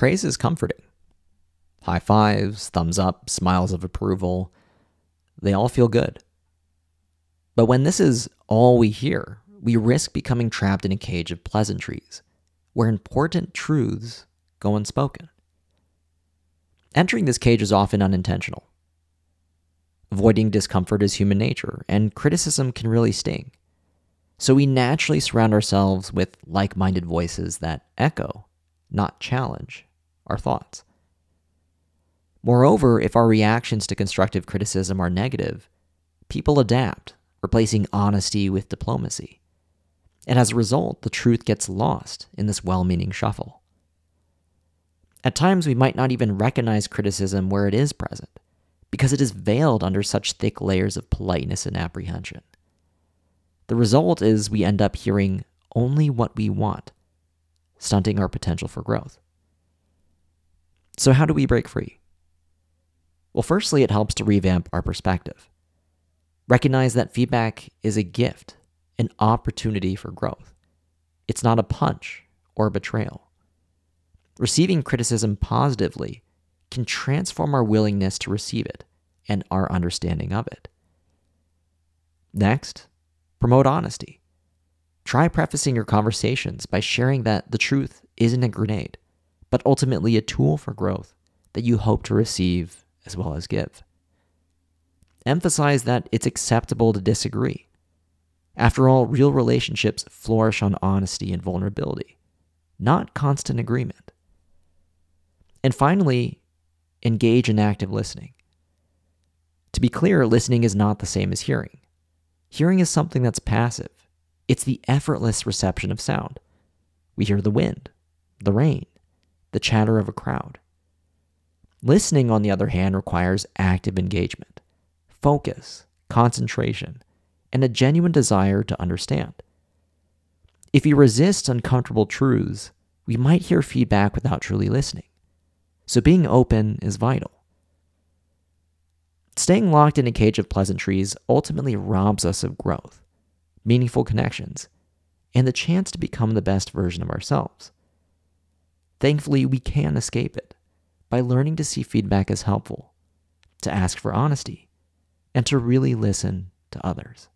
praise is comforting. High fives, thumbs up, smiles of approval, they all feel good. But when this is all we hear, we risk becoming trapped in a cage of pleasantries, where important truths go unspoken. Entering this cage is often unintentional. Avoiding discomfort is human nature, and criticism can really sting. So we naturally surround ourselves with like minded voices that echo, not challenge, our thoughts. Moreover, if our reactions to constructive criticism are negative, people adapt, replacing honesty with diplomacy. And as a result, the truth gets lost in this well meaning shuffle. At times, we might not even recognize criticism where it is present, because it is veiled under such thick layers of politeness and apprehension. The result is we end up hearing only what we want, stunting our potential for growth. So, how do we break free? Well, firstly, it helps to revamp our perspective. Recognize that feedback is a gift, an opportunity for growth. It's not a punch or a betrayal. Receiving criticism positively can transform our willingness to receive it and our understanding of it. Next, promote honesty. Try prefacing your conversations by sharing that the truth isn't a grenade, but ultimately a tool for growth that you hope to receive as well as give. Emphasize that it's acceptable to disagree. After all, real relationships flourish on honesty and vulnerability, not constant agreement. And finally, engage in active listening. To be clear, listening is not the same as hearing. Hearing is something that's passive, it's the effortless reception of sound. We hear the wind, the rain, the chatter of a crowd. Listening, on the other hand, requires active engagement, focus, concentration, and a genuine desire to understand. If you resist uncomfortable truths, we might hear feedback without truly listening. So being open is vital. Staying locked in a cage of pleasantries ultimately robs us of growth, meaningful connections, and the chance to become the best version of ourselves. Thankfully, we can escape it by learning to see feedback as helpful, to ask for honesty, and to really listen to others.